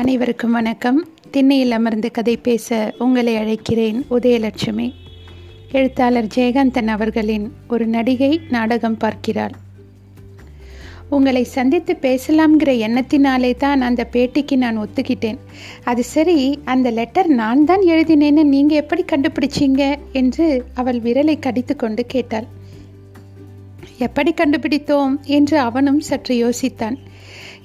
அனைவருக்கும் வணக்கம். திண்ணையில் அமர்ந்து கதை பேச உங்களை அழைக்கிறேன் உதயலட்சுமி. எழுத்தாளர் ஜெயகாந்தன் அவர்களின் ஒரு நடிகை நாடகம் பார்க்கிறாள். உங்களை சந்தித்து பேசலாம்ங்கிற எண்ணத்தினாலே தான் அந்த பேட்டிக்கு நான் ஒத்துக்கிட்டேன். அது சரி அந்த லெட்டர் நான் தான் எழுதினேன்னு நீங்கள் எப்படி கண்டுபிடிச்சீங்க? என்று அவள் விரலை கடித்து கொண்டு கேட்டாள். எப்படி கண்டுபிடித்தோம்? என்று அவனும் சற்று யோசித்தான்.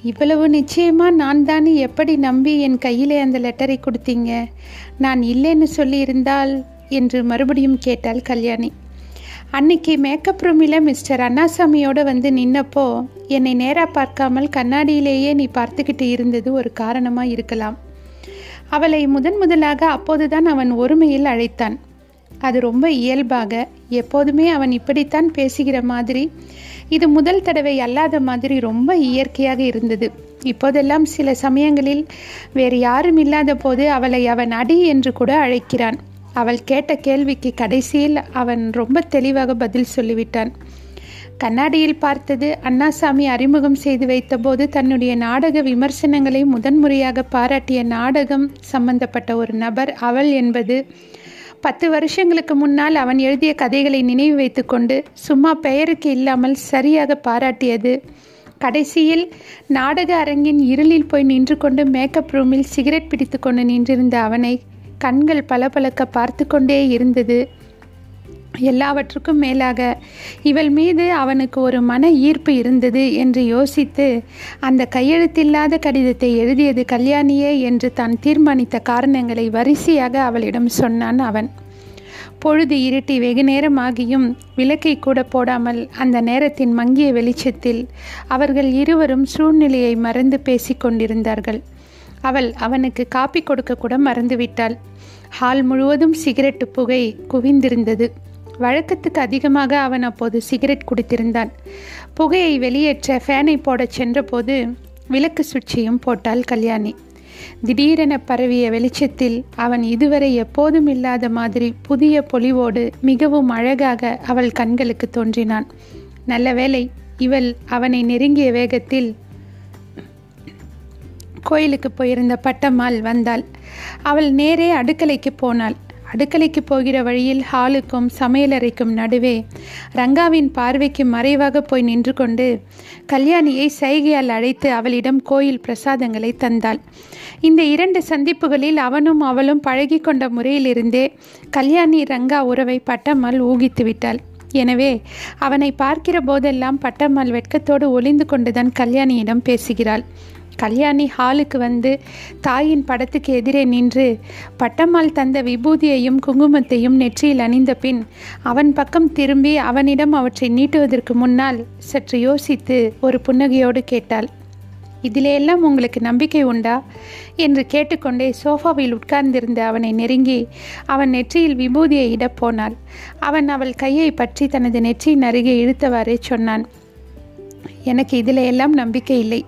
இவ்வளவு நிச்சயமா நான் தானே எப்படி நம்பி என் கையிலே அந்த லெட்டரை கொடுத்தீங்க? நான் இல்லைன்னு சொல்லியிருந்தால் என்று மறுபடியும் கேட்டாள் கல்யாணி. அன்னைக்கு மேக்கப் ரூமில் மிஸ்டர் அண்ணாசாமியோடு வந்து நின்னப்போ என்னை நேராக பார்க்காமல் கண்ணாடியிலேயே நீ பார்த்துக்கிட்டு இருந்தது ஒரு காரணமாக இருக்கலாம். அவளை முதன் முதலாக அப்போதுதான் அவன் ஒருமையில் அழைத்தான். அது ரொம்ப இயல்பாக எப்போதுமே அவன் இப்படித்தான் பேசுகிற மாதிரி. இது முதல் தடவை அல்லாத மாதிரி ரொம்ப இயற்கையாக இருந்தது. இப்போதெல்லாம் சில சமயங்களில் வேறு யாரும் இல்லாத போது அவளை அவன் அடி என்று கூட அழைக்கிறான். அவள் கேட்ட கேள்விக்கு கடைசியில் அவன் ரொம்ப தெளிவாக பதில் சொல்லிவிட்டான். கண்ணாடியில் பார்த்தது அண்ணாசாமி அறிமுகம் செய்து வைத்தபோது தன்னுடைய நாடக விமர்சனங்களை முதன்முறையாக பாராட்டிய நாடகம் சம்பந்தப்பட்ட ஒரு நபர் அவள் என்பது பத்து வருஷங்களுக்கு முன்னால் அவன் எழுதிய கதைகளை நினைவு வைத்துக்கொண்டு சும்மா பெயருக்கு இல்லாமல் சரியாக பாராட்டியது. கடைசியில் நாடக அரங்கின் இருளில் போய் நின்று கொண்டு மேக்கப் ரூமில் சிகரெட் பிடித்து கொண்டு நின்றிருந்த அவனை கண்கள் பளபளக்க பார்த்து கொண்டே இருந்தது. எல்லாவற்றுக்கும் மேலாக இவள் மீது அவனுக்கு ஒரு மன ஈர்ப்பு இருந்தது என்று யோசித்து அந்த கையெழுத்தில்லாத கடிதத்தை எழுதியது கல்யாணியே என்று தான் தீர்மானித்த காரணங்களை வரிசையாக அவளிடம் சொன்னான் அவன். பொழுது இருட்டி வெகு நேரமாகியும் விளக்கை கூட போடாமல் அந்த நேரத்தின் மங்கிய வெளிச்சத்தில் அவர்கள் இருவரும் சூழ்நிலையை மறந்து பேசிக்கொண்டிருந்தார்கள் அவள் அவனுக்கு காப்பி கொடுக்க கூட மறந்துவிட்டாள். ஹால் முழுவதும் சிகரெட்டு புகை குவிந்திருந்தது. வழக்கத்துக்கு அதிகமாக அவன் அப்போது சிகரெட் குடித்திருந்தான். புகையை வெளியேற்ற ஃபேனை போடச் சென்றபோது விளக்கு சுவிட்சையும் போட்டாள் கல்யாணி. திடீரென பரவிய வெளிச்சத்தில் அவன் இதுவரை எப்போதும் இல்லாத மாதிரி புதிய பொலிவோடு மிகவும் அழகாக அவள் கண்களுக்கு தோன்றினான். நல்ல வேலை இவள் அவனை நெருங்கிய வேகத்தில் கோயிலுக்கு போயிருந்த பட்டம்மாள் வந்தாள். அவள் நேரே அடுக்கலைக்கு போனாள். அடுக்கலைக்கு போகிற வழியில் ஹாலுக்கும் சமையலறைக்கும் நடுவே ரங்காவின் பார்வைக்கு மறைவாக போய் நின்று கொண்டு கல்யாணியை சைகையால் அழைத்து அவளிடம் கோயில் பிரசாதங்களை தந்தாள். இந்த இரண்டு சந்திப்புகளில் அவனும் அவளும் பழகி கொண்ட முறையிலிருந்தே கல்யாணி ரங்கா உறவை பட்டம்மாள் ஊகித்து விட்டாள். எனவே அவனை பார்க்கிற போதெல்லாம் பட்டம்மாள் வெட்கத்தோடு ஒளிந்து கொண்டுதான் கல்யாணியிடம் பேசுகிறாள். கல்யாணி ஹாலுக்கு வந்து தாயின் படத்துக்கு எதிரே நின்று பட்டம்மாள் தந்த விபூதியையும் குங்குமத்தையும் நெற்றியில் அணிந்த பின் அவன் பக்கம் திரும்பி அவனிடம் அவற்றை நீட்டுவதற்கு முன்னால் சற்று யோசித்து ஒரு புன்னகையோடு கேட்டாள். இதிலெல்லாம் உங்களுக்கு நம்பிக்கை உண்டா? என்று கேட்டுக்கொண்டே சோஃபாவில் உட்கார்ந்திருந்த அவனை நெருங்கி அவன் நெற்றியில் விபூதியை இடப் போனாள். அவன் அவள் கையை பற்றி தனது நெற்றியின் அருகே இழுத்தவாறே சொன்னான். எனக்கு இதில் எல்லாம் நம்பிக்கை இல்லை.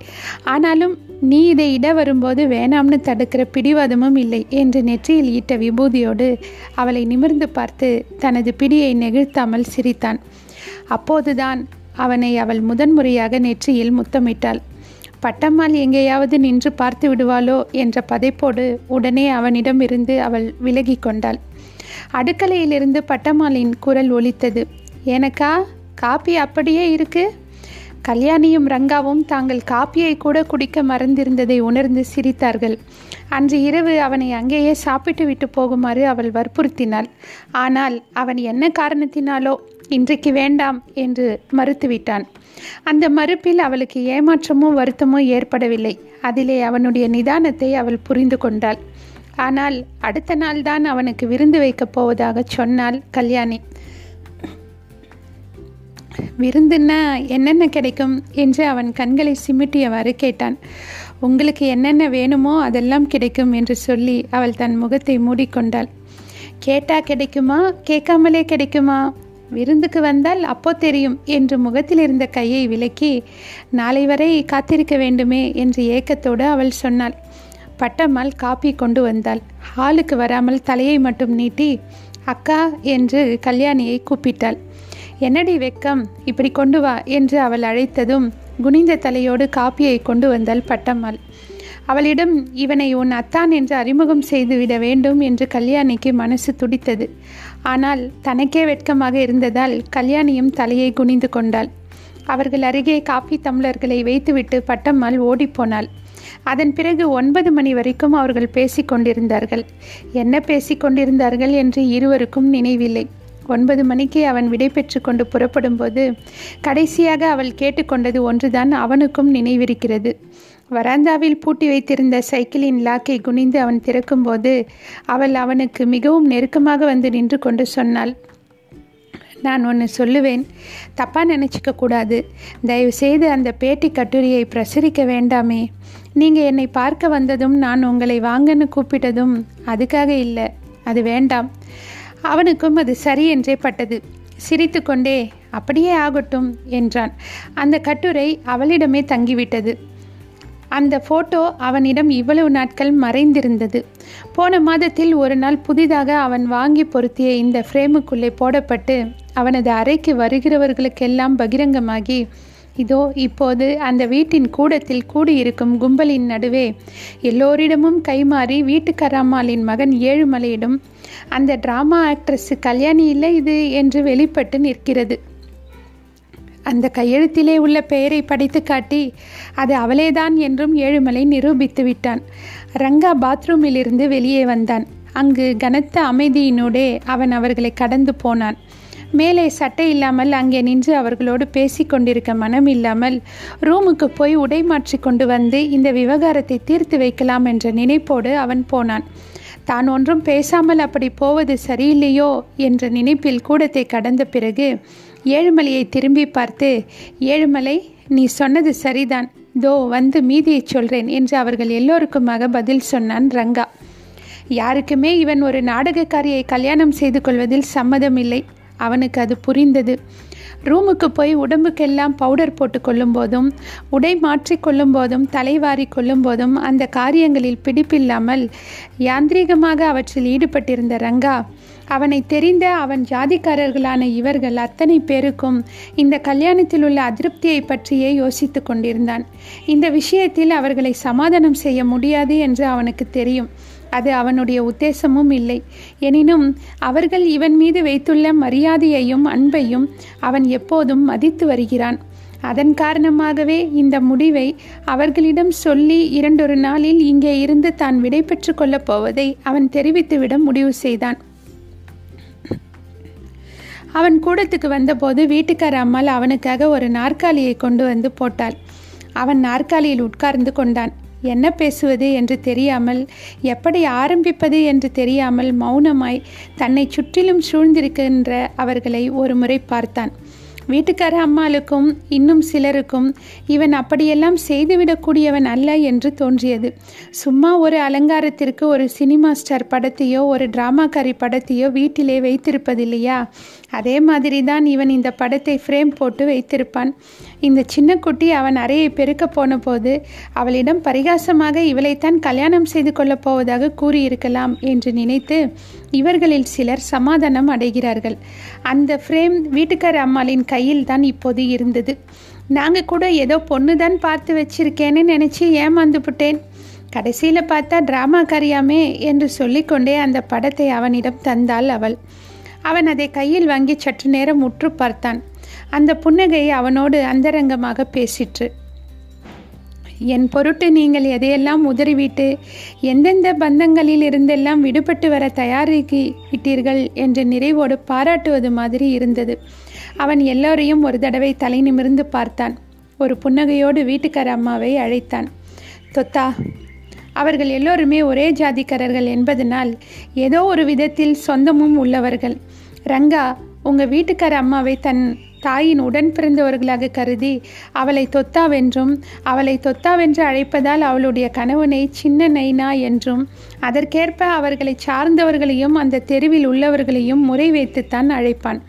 ஆனாலும் நீ இதை இட வரும்போது வேணாம்னு தடுக்கிற பிடிவாதமும் இல்லை என்று நெற்றியில் ஈட்ட விபூதியோடு அவளை நிமிர்ந்து பார்த்து தனது பிடியை நெகிழ்த்தாமல் சிரித்தான். அப்போதுதான் அவனை அவள் முதன்முறையாக நெற்றியில் முத்தமிட்டாள். பட்டம்மாள் எங்கேயாவது நின்று பார்த்து விடுவாளோ என்ற பதைப்போடு உடனே அவனிடமிருந்து அவள் விலகி கொண்டாள். அடுக்கலையிலிருந்து பட்டம்மாளின் குரல் ஒலித்தது. எனக்கா? காப்பி அப்படியே இருக்கு? கல்யாணியும் ரங்காவும் தாங்கள் காப்பியை கூட குடிக்க மறந்திருந்ததை உணர்ந்து சிரித்தார்கள். அன்று இரவு அவனை அங்கேயே சாப்பிட்டு விட்டு போகுமாறு அவள் வற்புறுத்தினாள். ஆனால் அவன் என்ன காரணத்தினாலோ இன்றைக்கு வேண்டாம் என்று மறுத்துவிட்டான். அந்த மறுப்பில் அவளுக்கு ஏமாற்றமோ வருத்தமோ ஏற்படவில்லை. அதிலே அவனுடைய நிதானத்தை அவள் புரிந்து கொண்டாள். ஆனால் அடுத்த நாள் தான் அவனுக்கு விருந்து வைக்கப் போவதாக சொன்னாள் கல்யாணி விருந்துன்னா என்னென்ன கிடைக்கும் என்று அவன் கண்களை சிமிட்டியவாறு கேட்டான். உங்களுக்கு என்னென்ன வேணுமோ அதெல்லாம் கிடைக்கும் என்று சொல்லி அவள் தன் முகத்தை மூடிக்கொண்டாள். கேட்டா கிடைக்குமா? கேட்காமலே கிடைக்குமா? விருந்துக்கு வந்தால் அப்போ தெரியும் என்று முகத்தில் இருந்த கையை விலக்கி நாளை வரை காத்திருக்க வேண்டுமே என்று ஏக்கத்தோடு அவள் சொன்னாள். பட்டம்மாள் காப்பி கொண்டு வந்தாள். ஹாலுக்கு வராமல் தலையை மட்டும் நீட்டி அக்கா என்று கல்யாணியை கூப்பிட்டாள். என்னடி வெக்கம்? இப்படி கொண்டு வா என்று அவள் அழைத்ததும் குனிந்த தலையோடு காப்பியை கொண்டு வந்தாள் பட்டம்மாள். அவளிடம் இவனை உன் அத்தான் என்று அறிமுகம் செய்துவிட வேண்டும் என்று கல்யாணிக்கு மனசு துடித்தது. ஆனால் தனக்கே வெட்கமாக இருந்ததால் கல்யாணியும் தலையை குனிந்து கொண்டாள். அவர்கள் அருகே காப்பி தம்ளர்களை வைத்துவிட்டு பட்டம்மாள் ஓடிப்போனாள் அதன் பிறகு ஒன்பது மணி வரைக்கும் அவர்கள் பேசிக்கொண்டிருந்தார்கள் என்ன பேசிக்கொண்டிருந்தார்கள் என்று இருவருக்கும் நினைவில்லை. ஒன்பது மணிக்கு அவன் விடை பெற்று கொண்டு புறப்படும்போது கடைசியாக அவள் கேட்டுக்கொண்டது ஒன்றுதான் அவனுக்கும் நினைவிருக்கிறது. வராந்தாவில் பூட்டி வைத்திருந்த சைக்கிளின் லாக்கை குனிந்து அவன் திறக்கும்போது அவள் அவனுக்கு மிகவும் நெருக்கமாக வந்து நின்று கொண்டு சொன்னாள் நான் ஒன்று சொல்லுவேன். தப்பாக நினச்சிக்க கூடாது. தயவுசெய்து அந்த பேட்டி கட்டுரையை பிரசுரிக்க வேண்டாமே. நீங்கள் என்னை பார்க்க வந்ததும் நான் உங்களை வாங்கன்னு கூப்பிட்டதும் அதுக்காக இல்லை. அது வேண்டாம். அவனுக்கும் அது சரி என்றே பட்டது. சிரித்து கொண்டே அப்படியே ஆகட்டும் என்றான். அந்த கட்டுரை அவளிடமே தங்கிவிட்டது. அந்த ஃபோட்டோ அவனிடம் இவ்வளவு நாட்கள் மறைந்திருந்தது. போன மாதத்தில் ஒரு நாள் புதிதாக அவன் வாங்கி பொருத்திய இந்த ஃப்ரேமுக்குள்ளே போடப்பட்டு அவனது அறைக்கு வருகிறவர்களுக்கெல்லாம் பகிரங்கமாகி இதோ இப்போது அந்த வீட்டின் கூடத்தில் கூடியிருக்கும் கும்பலின் நடுவே எல்லோரிடமும் கைமாறி வீட்டுக்காரம்மாளின் மகன் ஏழுமலையிடம் அந்த டிராமா ஆக்ட்ரஸ் கல்யாணி இல்லை இது? என்று வெளிப்பட்டு நிற்கிறது. அந்த கையெழுத்திலே உள்ள பெயரை படித்து காட்டி அது அவளேதான் என்றும் ஏழுமலை நிரூபித்து விட்டான். ரங்கா பாத்ரூமிலிருந்து வெளியே வந்தான். அங்கு கனத்த அமைதியினூடே அவன் அவர்களை கடந்து போனான். மேலே சட்டை இல்லாமல் அங்கே நின்று அவர்களோடு பேசி கொண்டிருக்க மனம் இல்லாமல் ரூமுக்கு போய் உடை மாற்றி கொண்டு வந்து இந்த விவகாரத்தை தீர்த்து வைக்கலாம் என்ற நினைப்போடு அவன் போனான். தான் ஒன்றும் பேசாமல் அப்படி போவது சரியில்லையோ? என்ற நினைப்பில் கூடத்தை கடந்த பிறகு ஏழுமலையை திரும்பி பார்த்து ஏழுமலை நீ சொன்னது சரிதான். தோ வந்து மீதியை சொல்கிறேன் என்று அவர்கள் எல்லோருக்குமாக பதில் சொன்னான் ரங்கா. யாருக்குமே இவன் ஒரு நாடகக்காரியை கல்யாணம் செய்து கொள்வதில் சம்மதம் இல்லை. அவனுக்கு அது புரிந்தது. ரூமுக்கு போய் உடம்புக்கெல்லாம் பவுடர் போட்டு கொள்ளும் போதும் உடை மாற்றி கொள்ளும் போதும் தலைவாரி கொள்ளும் போதும் அந்த காரியங்களில் பிடிப்பில்லாமல் யாந்திரீகமாக அவற்றில் ஈடுபட்டிருந்த ரங்கா அவனை தெரிந்த அவன் ஜாதிக்காரர்களான இவர்கள் அத்தனை பேருக்கும் இந்த கல்யாணத்தில் உள்ள அதிருப்தியை பற்றியே யோசித்து கொண்டிருந்தான். இந்த விஷயத்தில் அவர்களை சமாதானம் செய்ய முடியாது என்று அவனுக்கு தெரியும். அது அவனுடைய உத்தேசமும் இல்லை. எனினும் அவர்கள் இவன் மீது வைத்துள்ள மரியாதையையும் அன்பையும் அவன் எப்போதும் மதித்து வருகிறான். அதன் காரணமாகவே இந்த முடிவை அவர்களிடம் சொல்லி இரண்டொரு நாளில் இங்கே இருந்து தான் விடை கொள்ளப் போவதை அவன் தெரிவித்துவிட முடிவு செய்தான். அவன் கூடத்துக்கு வந்தபோது வீட்டுக்கார அம்மாள் அவனுக்காக ஒரு நாற்காலியை கொண்டு வந்து போட்டாள். அவன் நாற்காலியில் உட்கார்ந்து கொண்டான். என்ன பேசுவது என்று தெரியாமல் எப்படி ஆரம்பிப்பது என்று தெரியாமல் மௌனமாய் தன்னை சுற்றிலும் சூழ்ந்திருக்கின்ற அவர்களை ஒரு முறை பார்த்தான். வீட்டுக்கார அம்மாளுக்கும் இன்னும் சிலருக்கும் இவன் அப்படியெல்லாம் செய்துவிடக்கூடியவன் அல்ல என்று தோன்றியது. சும்மா ஒரு அலங்காரத்திற்கு ஒரு சினிமா ஸ்டார் படத்தையோ ஒரு டிராமாக்காரி படத்தையோ வீட்டிலே வைத்திருப்பதில்லையா? அதே மாதிரி தான் இவன் இந்த படத்தை ஃப்ரேம் போட்டு வைத்திருப்பான். இந்த சின்ன குட்டி அவன் அறையை பெருக்க போன போது அவளிடம் பரிகாசமாக இவளைத்தான் கல்யாணம் செய்து கொள்ளப் போவதாக கூறியிருக்கலாம் என்று நினைத்து இவர்களில் சிலர் சமாதானம் அடைகிறார்கள். அந்த ஃப்ரேம் வீட்டுக்கார அம்மாளின் கையில் தான் இப்போது இருந்தது. நாங்கள் கூட ஏதோ பொண்ணு தான் பார்த்து வச்சிருக்கேன்னு நினச்சி ஏமாந்துவிட்டேன் கடைசியில் பார்த்தா ட்ராமா கரியாமே என்று சொல்லிக்கொண்டே அந்த படத்தை அவனிடம் தந்தாள் அவள். அவன் அதை கையில் வாங்கி சற்று நேரம் உற்று பார்த்தான். அந்த புன்னகையை அவனோடு அந்தரங்கமாக பேசிற்று. என் பொருட்டு நீங்கள் எதையெல்லாம் உதறிவிட்டு எந்தெந்த பந்தங்களில் இருந்தெல்லாம் விடுபட்டு வர தயாரிக்கி விட்டீர்கள் என்று நிறைவோடு பாராட்டுவது மாதிரி இருந்தது. அவன் எல்லோரையும் ஒரு தடவை தலை நிமிர்ந்து பார்த்தான். ஒரு புன்னகையோடு வீட்டுக்கார அம்மாவை அழைத்தான். தொத்தா அவர்கள் எல்லோருமே ஒரே ஜாதிக்காரர்கள் என்பதனால் ஏதோ ஒரு விதத்தில் சொந்தமும் உள்ளவர்கள். ரங்கா உங்கள் வீட்டுக்கார அம்மாவை தன் தாயின் உடன் பிறந்தவர்களாக கருதி அவளை தொத்தாவென்றும் அவளை தொத்தாவென்று அழைப்பதால் அவளுடைய கணவனை சின்ன நைனா என்றும் அதற்கேற்ப அவர்களை சார்ந்தவர்களையும் அந்த தெருவில் உள்ளவர்களையும் முறை வைத்துத்தான் அழைப்பான்.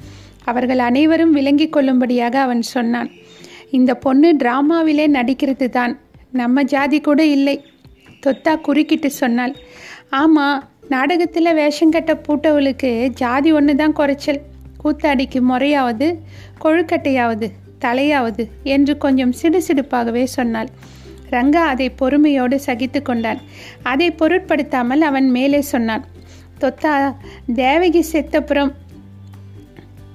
அவர்கள் அனைவரும் விளங்கி கொள்ளும்படியாக அவன் சொன்னான். இந்த பொண்ணு டிராமாவிலே நடிக்கிறது தான் நம்ம ஜாதி கூட இல்லை தொத்தா குறுக்கிட்டு சொன்னாள். ஆமாம் நாடகத்தில் வேஷம் கட்ட பூட்டவளுக்கு ஜாதி ஒன்று தான் குறைச்சல். கூத்தாடிக்கு முறையாவது கொழுக்கட்டையாவது தலையாவது என்று கொஞ்சம் சிடுசிடுப்பாகவே சொன்னாள். ரங்கா அதை பொறுமையோடு சகித்து கொண்டான் அதை பொருட்படுத்தாமல் அவன் மேலே சொன்னான். தொத்தா தேவகி செத்தப்புறம்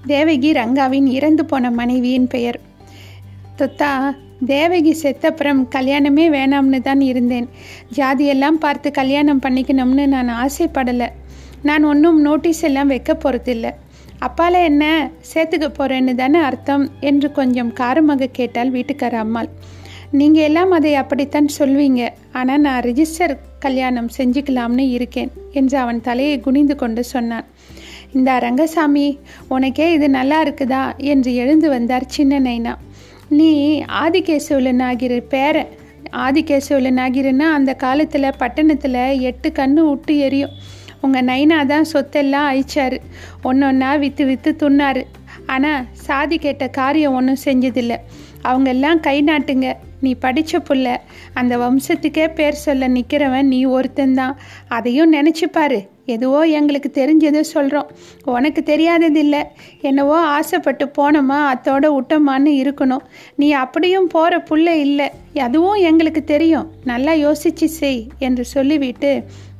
தேவகி ரங்காவின் இறந்து போன மனைவியின் பெயர். தொத்தா தேவகி செத்தப்புறம் கல்யாணமே வேணாம்னு தான் இருந்தேன். ஜாதியெல்லாம் பார்த்து கல்யாணம் பண்ணிக்கணும்னு நான் ஆசைப்படலை. நான் ஒன்றும் நோட்டீஸ் எல்லாம் வைக்க போகிறதில்ல அப்பால என்ன சேர்த்துக்க போகிறேன்னு தானே அர்த்தம் என்று கொஞ்சம் காரமாக கேட்டால் வீட்டுக்கார அம்மாள். நீங்கள் எல்லாம் அதை அப்படித்தான் சொல்வீங்க. ஆனால் நான் ரிஜிஸ்டர் கல்யாணம் செஞ்சுக்கலாம்னு இருக்கேன் என்று அவன் தலையை குனிந்து கொண்டு சொன்னான். இந்த ரங்கசாமி உனக்கே இது நல்லா இருக்குதா என்று எழுந்து வந்தார் சின்ன நைனா. நீ ஆதிகேசவல நாகிரு பேரன் ஆதிகேசவல நாகிருன்னா அந்த காலத்தில் பட்டணத்தில் எட்டு கண்ணு விட்டு எரியும். உங்கள் நைனா தான் சொத்தெல்லாம் அழிச்சாரு. ஒன்று ஒன்றா விற்று விற்று துண்ணார். ஆனால் சாதி கேட்ட காரியம் ஒன்றும் செஞ்சதில்லை. அவங்க எல்லாம் கை நாட்டுங்க. நீ படித்த புள்ள. அந்த வம்சத்துக்கே பேர் சொல்ல நிற்கிறவன் நீ ஒருத்தந்தான் அதையும் நினச்சிப்பாரு எதுவோ எங்களுக்கு தெரிஞ்சதை சொல்கிறோம் உனக்கு தெரியாததில்லை. என்னவோ ஆசைப்பட்டு போனோமா அத்தோட விட்டோமான்னு இருக்கணும். நீ அப்படியும் போகிற புள்ள இல்லை. அதுவும் எங்களுக்கு தெரியும். நல்லா யோசிச்சு செய் என்று சொல்லிவிட்டு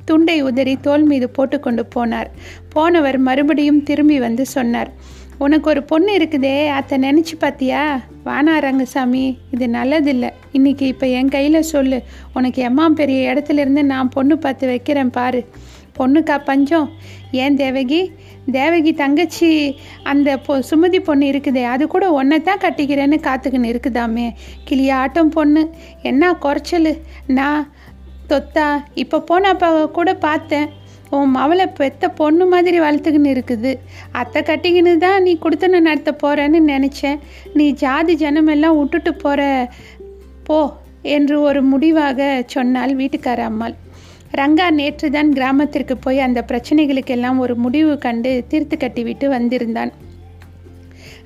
துண்டை உதறி தோல் மீது போட்டுக்கொண்டு போனார். போனவர் மறுபடியும் திரும்பி வந்து சொன்னார் உனக்கு ஒரு பொண்ணு இருக்குதே அத்தை நினச்சி பார்த்தியா வானா ரங்கசாமி இது நல்லதில்லை. இன்னைக்கு இப்போ என் கையில் சொல்லு. உனக்கு எம்மா பெரிய இடத்துல இருந்து நான் பொண்ணு பார்த்து வைக்கிறேன் பாரு. பொண்ணுக்கா பஞ்சம்? ஏன் தேவகி? தேவகி தங்கச்சி அந்த பொ சுமதி பொண்ணு இருக்குதே அது கூட ஒன்றை தான் கட்டிக்கிறேன்னு காத்துக்கின்னு இருக்குதாமே. கிளியாட்டம் பொண்ணு. என்ன குறைச்சல்? நான் தொத்தா இப்போ போனப்ப கூட பார்த்தேன். உன் மவளை பெத்த பொண்ணு மாதிரி வளர்த்துக்கின்னு இருக்குது. அத்தை கட்டிக்கின்னு தான் நீ கொடுத்தன நடத்த போகிறேன்னு நினச்சேன். நீ ஜாதி ஜனமெல்லாம் விட்டுட்டு போகிற போ என்று ஒரு முடிவாக சொன்னாள் வீட்டுக்கார அம்மாள். ரங்கா நேற்று தான் கிராமத்திற்கு போய் அந்த பிரச்சனைகளுக்கெல்லாம் ஒரு முடிவு கண்டு தீர்த்து கட்டிவிட்டு வந்திருந்தான்.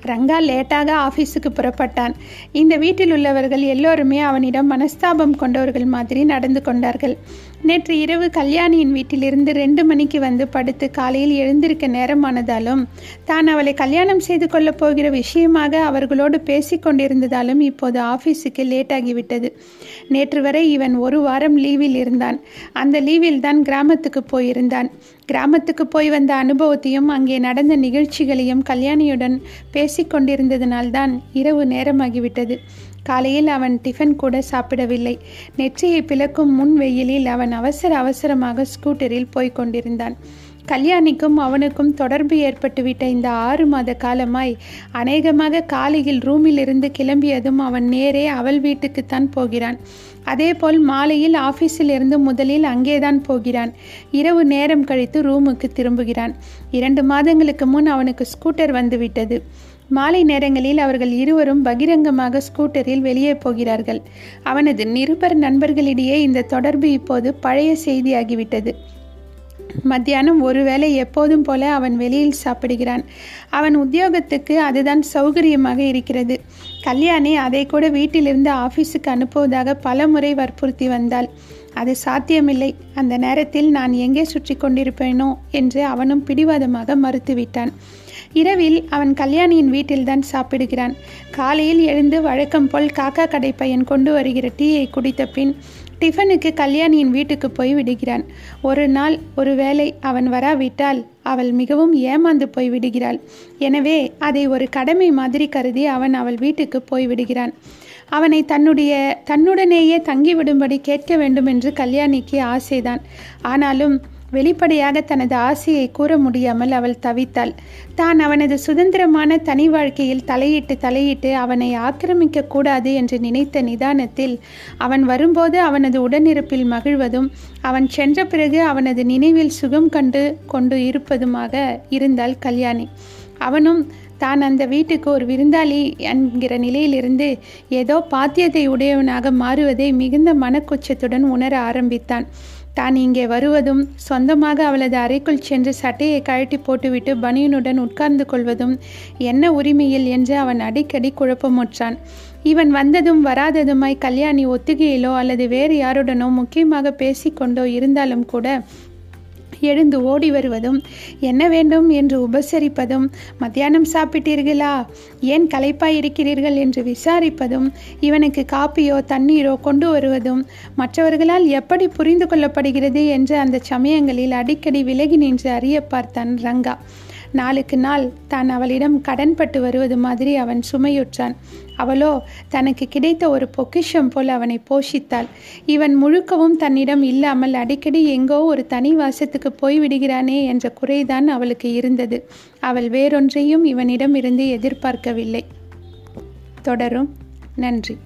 ரங்கா லேட்டாக ஆஃபீஸுக்கு புறப்பட்டான். இந்த வீட்டில் உள்ளவர்கள் எல்லோருமே அவனிடம் மனஸ்தாபம் கொண்டவர்கள் மாதிரி நடந்து கொண்டார்கள். நேற்று இரவு கல்யாணியின் வீட்டிலிருந்து ரெண்டு மணிக்கு வந்து படுத்து காலையில் எழுந்திருக்க நேரமானதாலும் தான் அவளை கல்யாணம் செய்து கொள்ளப் போகிற விஷயமாக அவர்களோடு பேசிக் கொண்டிருந்ததாலும் இப்போது ஆஃபீஸுக்கு லேட் ஆகிவிட்டது நேற்று வரை இவன் ஒரு வாரம் லீவில் இருந்தான். அந்த லீவில் தான் கிராமத்துக்கு போயிருந்தான். கிராமத்துக்கு போய் வந்த அனுபவத்தையும் அங்கே நடந்த நிகழ்ச்சிகளையும் கல்யாணியுடன் பேசிக்கொண்டிருந்ததினால்தான் இரவு நேரமாகிவிட்டது. காலையில் அவன் டிஃபன் கூட சாப்பிடவில்லை. நெற்றியை பிளக்கும் முன் வெயிலில் அவன் அவசர அவசரமாக ஸ்கூட்டரில் போய்க் கொண்டிருந்தான். கல்யாணிக்கும் அவனுக்கும் தொடர்பு ஏற்பட்டுவிட்ட இந்த ஆறு மாத காலமாய் அநேகமாக காலையில் ரூமில் இருந்து கிளம்பியதும் அவன் நேரே அவள் வீட்டுக்குத்தான் போகிறான். அதேபோல் மாலையில் ஆஃபீஸில் இருந்து முதலில் அங்கேதான் போகிறான். இரவு நேரம் கழித்து ரூமுக்கு திரும்புகிறான். இரண்டு மாதங்களுக்கு முன் அவனுக்கு ஸ்கூட்டர் வந்துவிட்டது. மாலை நேரங்களில் அவர்கள் இருவரும் பகிரங்கமாக ஸ்கூட்டரில் வெளியே போகிறார்கள். அவனது நிருபர் நண்பர்களிடையே இந்த தொடர்பு இப்போது பழைய செய்தியாகிவிட்டது. மத்தியானம் ஒருவேளை எப்போதும் போல அவன் வெளியில் சாப்பிடுகிறான். அவன் உத்தியோகத்துக்கு அதுதான் சௌகரியமாக இருக்கிறது. கல்யாணி அதை கூட வீட்டிலிருந்து ஆஃபீஸுக்கு அனுப்புவதாக பல முறை வற்புறுத்தி வந்தாள். அது சாத்தியமில்லை. அந்த நேரத்தில் நான் எங்கே சுற்றி கொண்டிருப்பேனோ என்று அவனும் பிடிவாதமாக மறுத்துவிட்டான். இரவில் அவன் கல்யாணியின் வீட்டில்தான் சாப்பிடுகிறான். காலையில் எழுந்து வழக்கம் போல் காக்கா கடை பையன் கொண்டு வருகிற டீயை குடித்த பின் டிஃபனுக்கு கல்யாணியின் வீட்டுக்கு போய் விடுகிறான். ஒரு நாள் ஒரு வேளை அவன் வராவிட்டால் அவள் மிகவும் ஏமாந்து போய் விடுகிறாள். எனவே அதை ஒரு கடமை மாதிரி கருதி அவன் அவள் வீட்டுக்கு போய் விடுகிறான். அவனை தன்னுடைய தன்னுடனேயே தங்கிவிடும்படி கேட்க வேண்டும் என்று கல்யாணிக்கு ஆசைதான். ஆனாலும் வெளிப்படையாக தனது ஆசையை கூற முடியாமல் அவள் தவித்தாள். தான் அவனது சுதந்திரமான தனி வாழ்க்கையில் தலையிட்டு தலையிட்டு அவனை ஆக்கிரமிக்க கூடாது என்று நினைத்த நிதானத்தில் அவன் வரும்போது அவனது உடனிருப்பில் மகிழ்வதும் அவன் சென்ற பிறகு அவனது நினைவில் சுகம் கண்டு கொண்டு இருப்பதுமாக இருந்தாள் கல்யாணி. அவனும் தான் அந்த வீட்டுக்கு ஒரு விருந்தாளி என்கிற நிலையிலிருந்து ஏதோ பாத்தியத்தை உடையவனாக மாறுவதை மிகுந்த மனக்குச்சத்துடன் உணர ஆரம்பித்தான். தான் இங்கே வருவதும் சொந்தமாக அவளது அறைக்குள் சென்று சட்டையை கழட்டி போட்டுவிட்டு பனியனுடன் உட்கார்ந்து கொள்வதும் என்ன உரிமையில் என்று அவன் அடிக்கடி குழப்பமுற்றான். இவன் வந்ததும் வராததுமாய் கல்யாணி ஒத்திகையிலோ அல்லது வேறு யாருடனோ முக்கியமாக பேசிக்கொண்டோ இருந்தாலும் கூட எழுந்து ஓடி வருவதும் என்ன வேண்டும்? என்று உபசரிப்பதும் மத்தியானம் சாப்பிட்டீர்களா? ஏன் களைப்பாய் இருக்கிறீர்கள்? என்று விசாரிப்பதும் இவனுக்கு காப்பியோ தண்ணீரோ கொண்டு வருவதும் மற்றவர்களால் எப்படி புரிந்து கொள்ளப்படுகிறது? என்று அந்த சமயங்களில் அடிக்கடி விலகி நின்று அறிய பார்த்தான் ரங்கா. நாளுக்கு நாள் தான் அவளிடம் கடன்பட்டு வருவது மாதிரி அவன் சுமையுற்றான். அவளோ தனக்கு கிடைத்த ஒரு பொக்கிஷம் போல் அவனை போஷித்தாள். இவன் முழுக்கவும் தன்னிடம் இல்லாமல் அடிக்கடி எங்கோ ஒரு தனி வாசத்துக்கு போய் விடுகிறானே என்ற குறைதான் அவளுக்கு இருந்தது. அவள் வேறொன்றையும் இவனிடம் இருந்து எதிர்பார்க்கவில்லை. தொடரும். நன்றி.